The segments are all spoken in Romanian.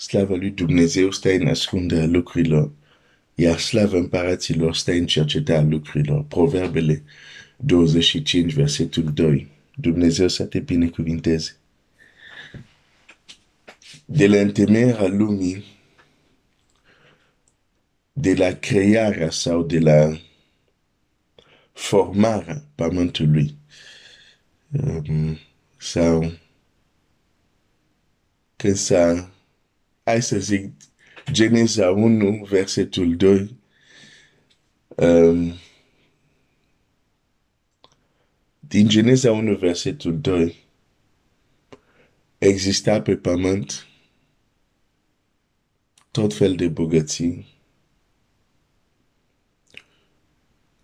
Slavă lui Dumnezeu ascunderea lucrurilor, iar slavă împăraților stă în cercetarea lucrurilor. Proverbele 25, versetul 2. Dumnezeu să te binecuvinteze. De la întemeierea lumii, de la crearea sau de la formarea pământului, um, sau când s-a, hai să zic, Geneza 1, versetul 2, um, din Geneza 1, versetul 2, exista pe pământ tot fel de bogății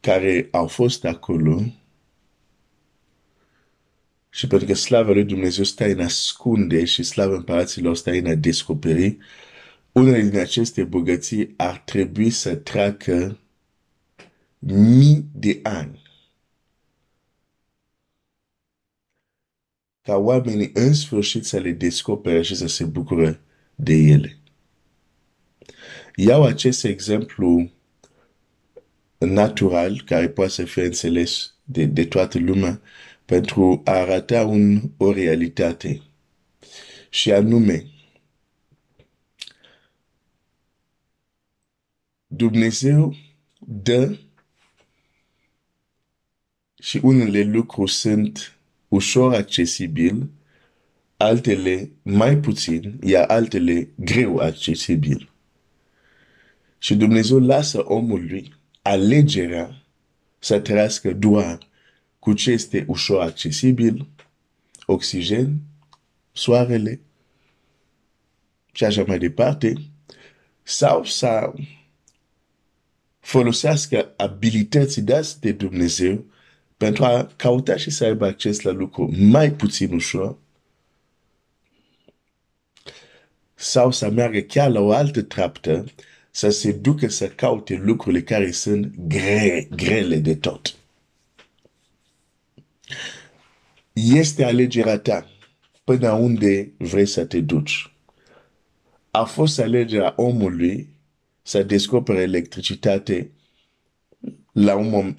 care au fost acolo și pentru că slava lui Dumnezeu stă în ascunde și slava împăraților stă în a descoperi, unele din aceste bogății ar trebui să treacă mii de ani. Ca oamenii în sfârșit să le descopere și să se bucure de ele. Iau acest exemplu natural, care poate să fie înțeles de, de toată lumea, pentru a arăta un, o realitate. Și anume, Dumnezeu dă și unele lucruri sunt ușor accesibil, altele mai puțin, iar altele greu accesibil. Și Dumnezeu lasă omului alegerea să trăiască doar cu ce este ușor accesibil, oxigen, soarele și așa mai departe, sau să folosească abilității dați de Dumnezeu pentru a cauta și să aibă acces la lucruri mai puțin ușor, sau să meargă chiar la o altă treaptă, să se ducă să caute lucrurile care sunt gre, grele de tot. Este alegerea ta până unde vrei să te duci. A fost alegerea omului să descopere electricitate la un, mom-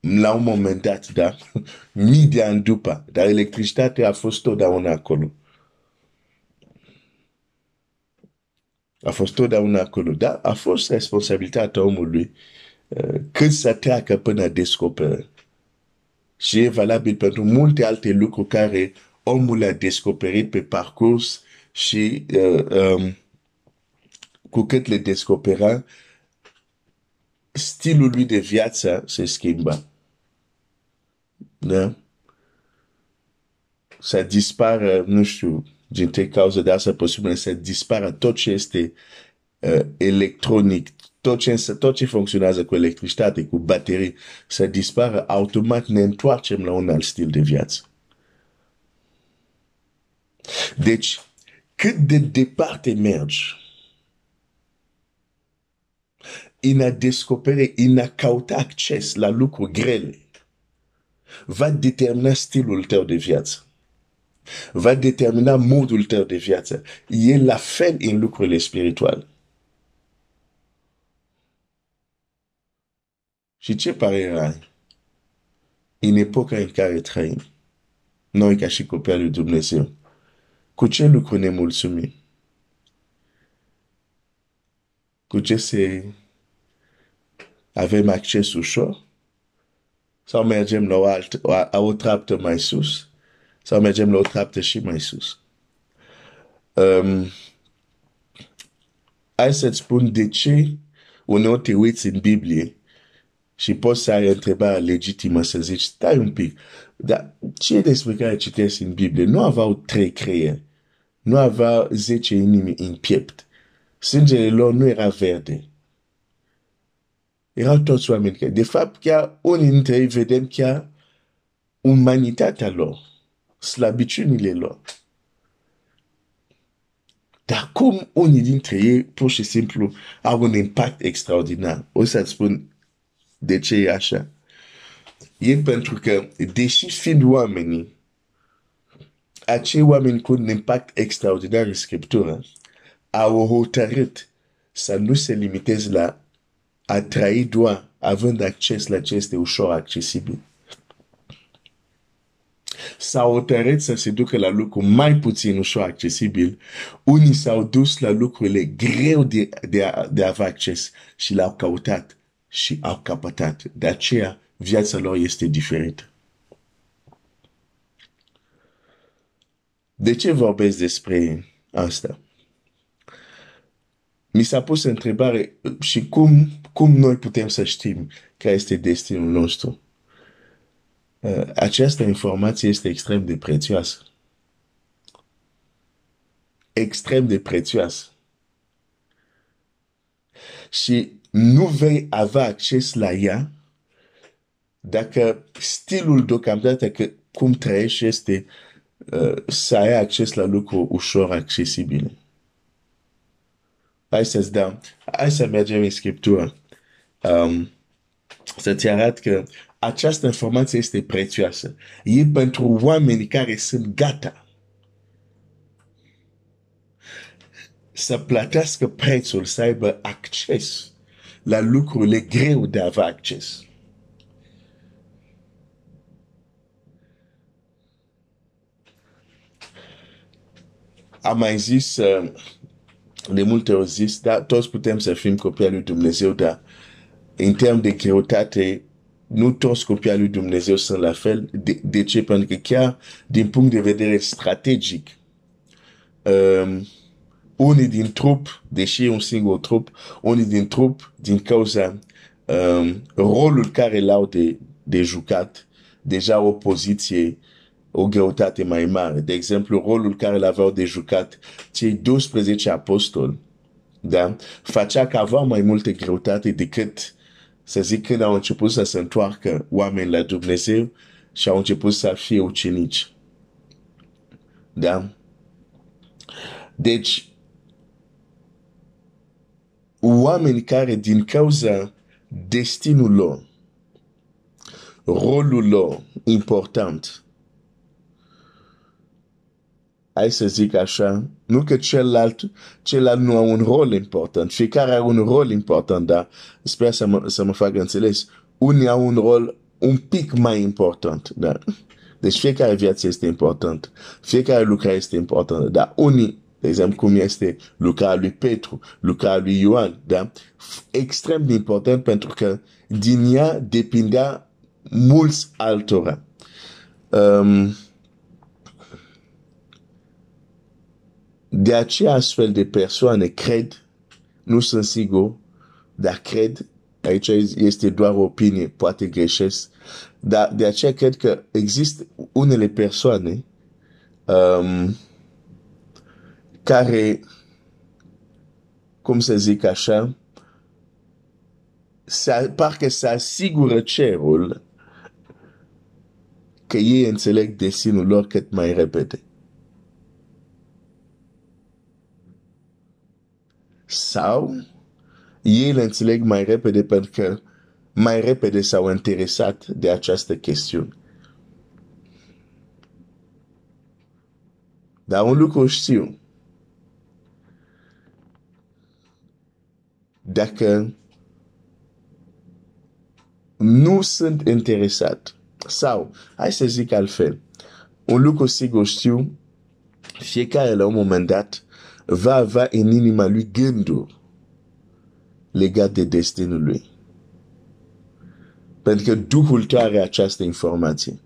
la un moment dat, da? Mii de ani după. Dar electricitatea a fost totdeauna acolo. A fost totdeauna acolo. Dar a fost responsabilitatea omului uh, când să treacă până a descopere și e valabil pentru multe alte lucruri care omul a descoperit pe parcurs și uh, um, cu cât le descopera, stilul lui de viață se schimba. Da? Să dispară, nu știu, dintre cauze de asta posibil, să dispară tot ce este uh, electronic, tot ce, tot ce funcționează cu electricitate, cu baterii, să dispară, automat ne întoarcem la un alt stil de viață. Deci, cât de departe mergi în a descoperi, în a cauta acces la lucruri grele, va determina stilul tău de viață. Va determina modul tău de viață. E la fel în lucrurile spirituale. Și ce părere ai? În epoca în care trăim, noi ca și copii al lui Dumnezeu, cu ce lucru ne mulțumim? Cu ce se avem acces ușor? Sau mergem la o, alt, la o treaptă mai sus? Sau mergem la o treaptă și mai sus? Um, hai să-ți spun de ce uneori te uiți în Biblie și poți să ai întrebarea legitimă să zici, stai un pic, dar ce despre care citesc în Biblie? Nu aveau trei creieri, nu aveau zece inimi în piept, sângele lor nu era verde. Erau toți oameni care, de fapt, chiar unii dintre ei vedem chiar umanitatea lor, slabiciunile lor. Dar cum unii dintre ei, pur și simplu, au un impact extraordinar? O să-ți spun de ce e așa? E pentru că, deși fiind oamenii, acei oameni cu un impact extraordinar în Scriptură, au hotărât să nu se limiteze la a trăi doar având acces la ce este ușor accesibil. S-au hotărât să se ducă la lucruri mai puțin ușor accesibil. Unii s-au dus la lucrurile greu de, de, a, de a avea acces și le-au căutat și au capătat. De aceea, viața lor este diferită. De ce vorbesc despre asta? Mi s-a pus întrebare și cum, cum noi putem să știm care este destinul nostru. Uh, această informație este extrem de prețioasă. Extrem de prețioasă. Și nu vei avea acces la ea dacă stilul deocamdată că cum trăiești este uh, să ai acces la lucruri ușor accesibile. Hai să-ți dau, hai să mergem în Scriptură. Um, să-ți arăt că această informație este prețioasă. E pentru oameni care sunt gata să plătească prețul, să aibă acces la lucrurile greu de a avea acces. Am mai zis, uh, de multe ori zis, da, toți putem să fim copii al lui Dumnezeu, dar în termen de greutate, nu toți copiii al lui Dumnezeu sunt la fel. De, de ce? Pentru că chiar din punct de vedere strategic, um, unii din trup, deși e un singur trup, unii din trup, din cauza um, rolul care l-au de, de jucat, deja o poziție, o greutate mai mare. De exemplu, rolul care l-aveau de jucat cei 12 apostoli, da? facea că aveau mai multe greutate decât să zic când au început să se întoarcă oameni la Dumnezeu și au început să fie ucenici. Da? Deci, oameni care din cauza destinul lor, rolul lor important, hai să zic așa, nu că celălalt, celălalt nu au un rol important, fiecare are un rol important, dar sper să mă, să mă fac înțeles. Unii au un rol un pic mai important, da? Deci fiecare viață este important, fiecare lucrare este important, dar unii, de exemplu, cum este lucrarea lui Petru, lucrarea lui Ioan, da? Extrem de important pentru că din ea depindea mulți altora. Um, De aceea astfel de persoane cred, nu sunt sigur, dar cred, aici este doar o opinie, poate greșesc, dar de aceea cred că există unele persoane um, care, cum să zic așa, se, parcă se asigură cerul că ei înțeleg destinul lor cât mai repede. sau ei le înțeleg mai repede pentru că mai repede s-au interesat de această chestiune. Dar un lucru știu. Dacă nu sunt interesat sau, hai să zic altfel, un lucru sigur știu, fiecare la un moment dat va avea în inima lui gânduri legat de destinul lui. Pentru că Duhul tău are această informație.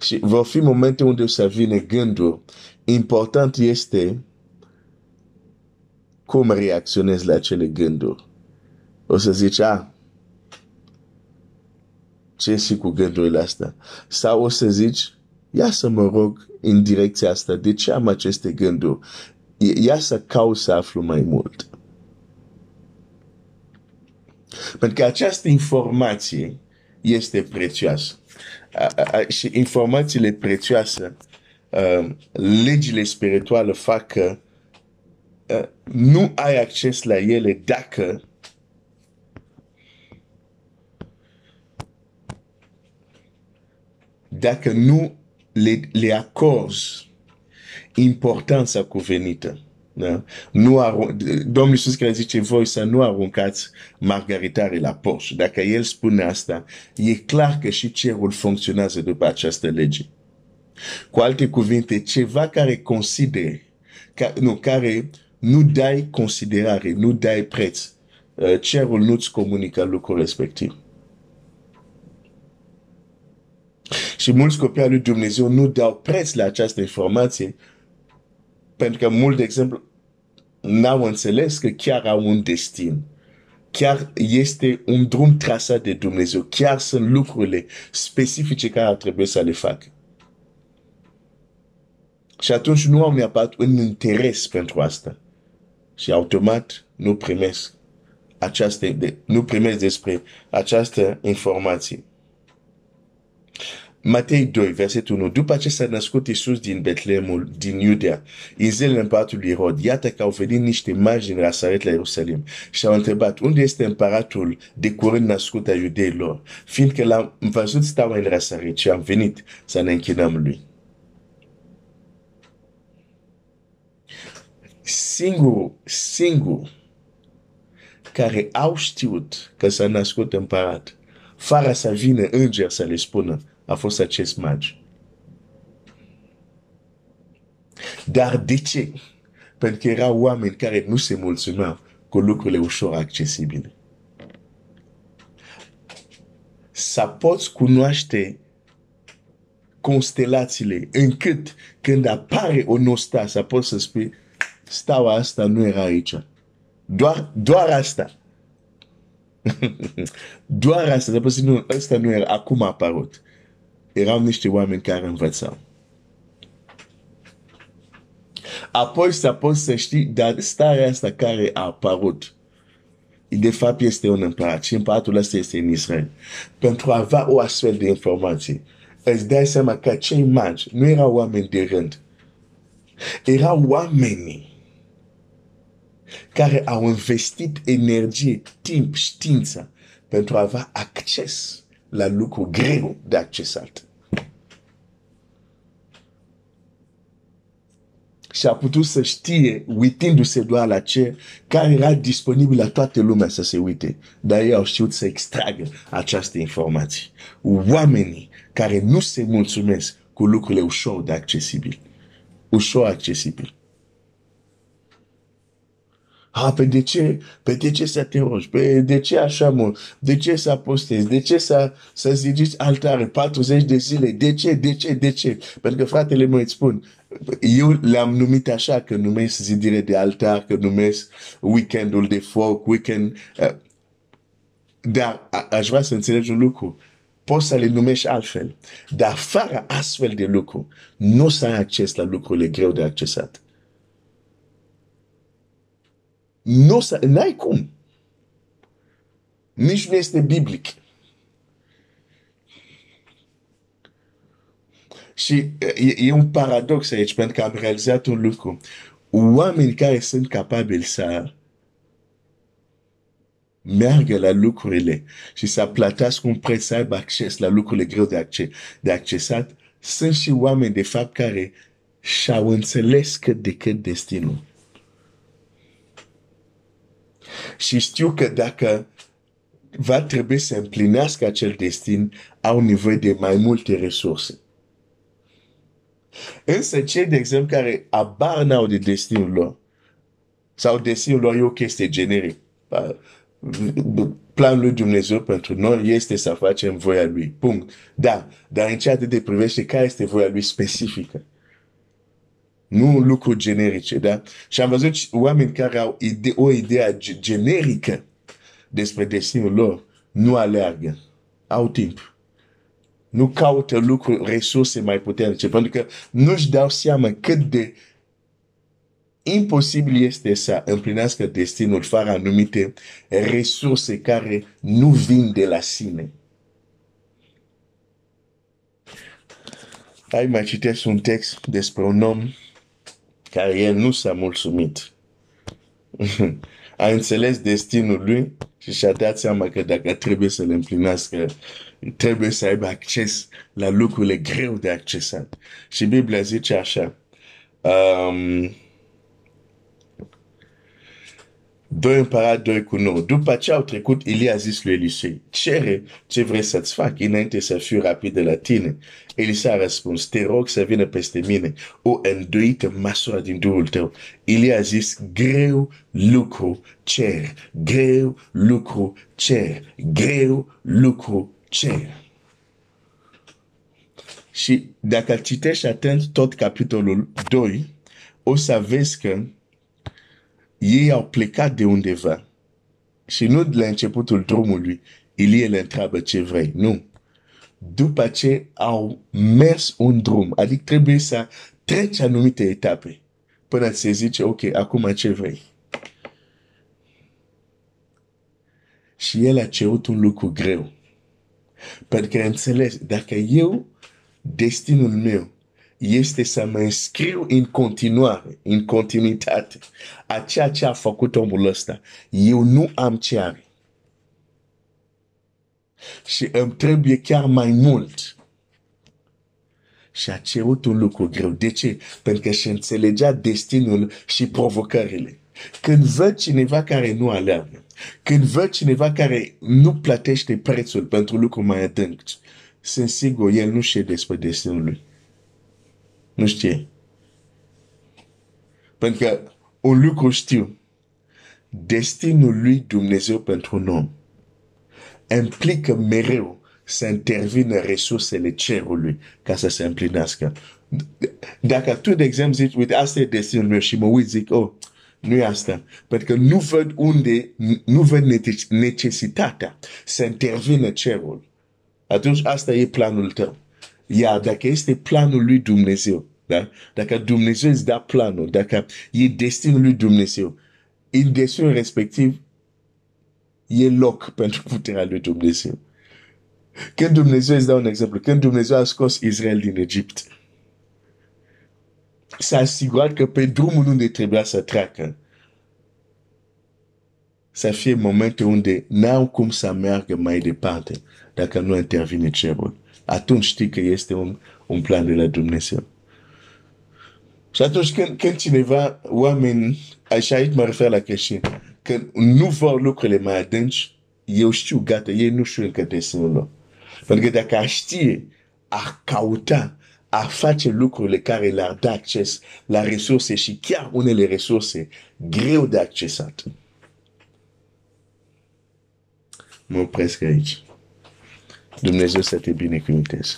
Și vor fi momente unde o să vină gânduri. Important este cum reacționezi la acele gânduri. O să zici, a, ce și cu gândurile astea? Sau o să zici, ia să mă rog în direcția asta, de ce am aceste gânduri? ia să caut să aflu mai mult. Pentru că această informație este prețioasă. Și informațiile prețioase, legile spirituale fac că nu ai acces la ele dacă dacă nu le, le acorzi importanța cuvenită. Da? Nu arun- Domnul Iisus care zice, voi să nu aruncați margaritare la poș. Dacă El spune asta, e clar că și cerul funcționează după această lege. Cu alte cuvinte, ceva care considere, ca, nu, care nu dai considerare, nu dai preț, uh, cerul nu-ți comunică lucrul respectiv. Și mulți copii al lui Dumnezeu nu dau preț la această informație pentru că mult, de exemplu, n-au înțeles că chiar au un destin. Chiar este un drum trasat de Dumnezeu. Chiar sunt lucrurile specifice care ar trebui să le facă. Și atunci nu au neapărat un interes pentru asta. Și automat nu primesc această, nu primesc despre această informație. Matei 2, versetul 1. După ce s-a născut Iisus din Betleemul, din Iudea, în zilele împăratului Irod, iată că au venit niște magi din Rasaret la Ierusalim și au întrebat unde este împăratul de curând născut a iudeilor, fiindcă l-am văzut stau în Rasaret și am venit să ne închinăm lui. Singur, singur, care au știut că s-a născut împărat, fără să vină înger să le spună, a fost acest magi. Dar de ce? Pentru că erau oameni care nu se mulțumeau cu lucrurile ușor accesibile. Să poți cunoaște constelațiile încât când apare o nostă să poți să spui staua asta nu era aici. Doar, doar asta. doar asta. Să poți nu, asta nu era, acum a apărut erau niște oameni care învățau. Apoi să poți să știi, dar starea asta care a apărut, de fapt este un împărat și împăratul ăsta este în Israel. Pentru a avea o astfel de informație, îți dai seama că cei magi nu erau oameni de rând. Erau oamenii care au investit energie, timp, știință pentru a avea acces la lucru greu de accesat. Și a putut să știe, uitându-se doar la ce, care era disponibil la toată lumea să se uite. Dar ei au știut să extragă această informație. Oamenii care nu se mulțumesc cu lucrurile ușor de accesibil. Ușor accesibil. Ah, pe de ce? Pe de ce să te rogi? Pe de ce așa mult? De ce să postezi? De ce să, să zidiți altare 40 de zile? De ce? De ce? De ce? Pentru că fratele meu îți spun, eu le-am numit așa, că numesc zidire de altar, că numesc weekendul de foc, weekend... Uh, dar aș vrea să înțelegi un lucru. Poți să le numești altfel. Dar fără astfel de lucru, nu o să ai acces la lucrurile greu de accesat. Nu să, n-ai cum. Nici nu este biblic. Și e, e un paradox aici, pentru că am realizat un lucru. Oameni care sunt capabili să meargă la lucrurile și să plătească un preț să aibă acces la lucrurile greu de, acces, de accesat, sunt și oameni de fapt care și-au înțeles cât de cât destinul. Și știu că dacă va trebui să împlinească acel destin, au nevoie de mai multe resurse. Însă cei, de exemplu, care abar n-au de destinul lor, sau destinul lor e o chestie generic. Planul lui Dumnezeu pentru noi este să facem voia lui. Punct. Da, dar în ceea de privește care este voia lui specifică. Nu lucruri generice, da? Și am văzut oameni care au ide- o idee generică despre destinul lor, nu alergă. Au timp nu caută lucruri, resurse mai puternice, pentru că nu-și dau seama cât de imposibil este să împlinească destinul fără anumite resurse care nu vin de la sine. Hai mai citesc un text despre un om care el nu s-a mulțumit. a înțeles destinul lui și și-a dat seama că dacă trebuie să le împlinească, trebuie să aibă acces la lucrurile greu de accesat. Și Biblia zice așa, um, doi împărat, doi cu nouă. După ce au trecut, Ilie a zis lui Elisei, cere ce vrei să-ți fac înainte să fiu rapid de la tine. Elisa a răspuns, te rog să vină peste mine o îndoită măsură din Duhul tău. Ilie a zis, greu lucru cer, greu lucru cer, greu lucru cer. Și dacă citești atent tot capitolul 2, o să vezi că ei au plecat de undeva și nu la începutul drumului, Ilie le întreabă ce vrei. Nu. După ce au mers un drum, adică trebuie să treci anumite etape până se zice, ok, acum ce vrei? Și el a cerut un lucru greu. Pentru că înțeles, dacă eu, destinul meu, este să mă înscriu în continuare, în continuitate a ceea ce a făcut omul ăsta. Eu nu am ce are. Și îmi trebuie chiar mai mult. Și a cerut un lucru greu. De ce? Pentru că și înțelegea destinul și provocările. Când văd cineva care nu aleargă, când văd cineva care nu plătește prețul pentru lucruri mai adânc, sunt sigur, el nu știe despre destinul lui. Nu știe. Pentru că un lucru știu. Destinul lui Dumnezeu pentru un om implică mereu să intervină resursele cerului ca să se împlinească. Dacă tu, de exemplu, zici, uite, asta e destinul meu și mă uit, zic, oh, nu e asta. Pentru că nu văd unde, nu văd necesitatea să intervină cerul. Atunci asta e planul tău. Iar dacă este planul lui Dumnezeu, da? dacă Dumnezeu îți dă planul, dacă e destinul lui Dumnezeu, în destinul respectiv, e loc pentru puterea lui Dumnezeu. Când Dumnezeu îți dă un exemplu, când Dumnezeu a scos Israel din Egipt, s-a asigurat că pe drumul unde trebuia să treacă, să fie momente unde n-au cum să meargă mai departe dacă nu intervine cerul. Atunci știi că este un, un plan de la Dumnezeu. Și atunci când, când cineva, oameni, așa aici mă refer la creștini, când nu vor lucrurile mai adânci, eu știu, gata, ei nu știu încă destinul lor. Pentru că dacă a știe, a cauta, a face lucrurile care le-ar da acces la resurse și chiar unele resurse greu de accesat. Mă opresc aici. Dumnezeu să te binecuvânteze.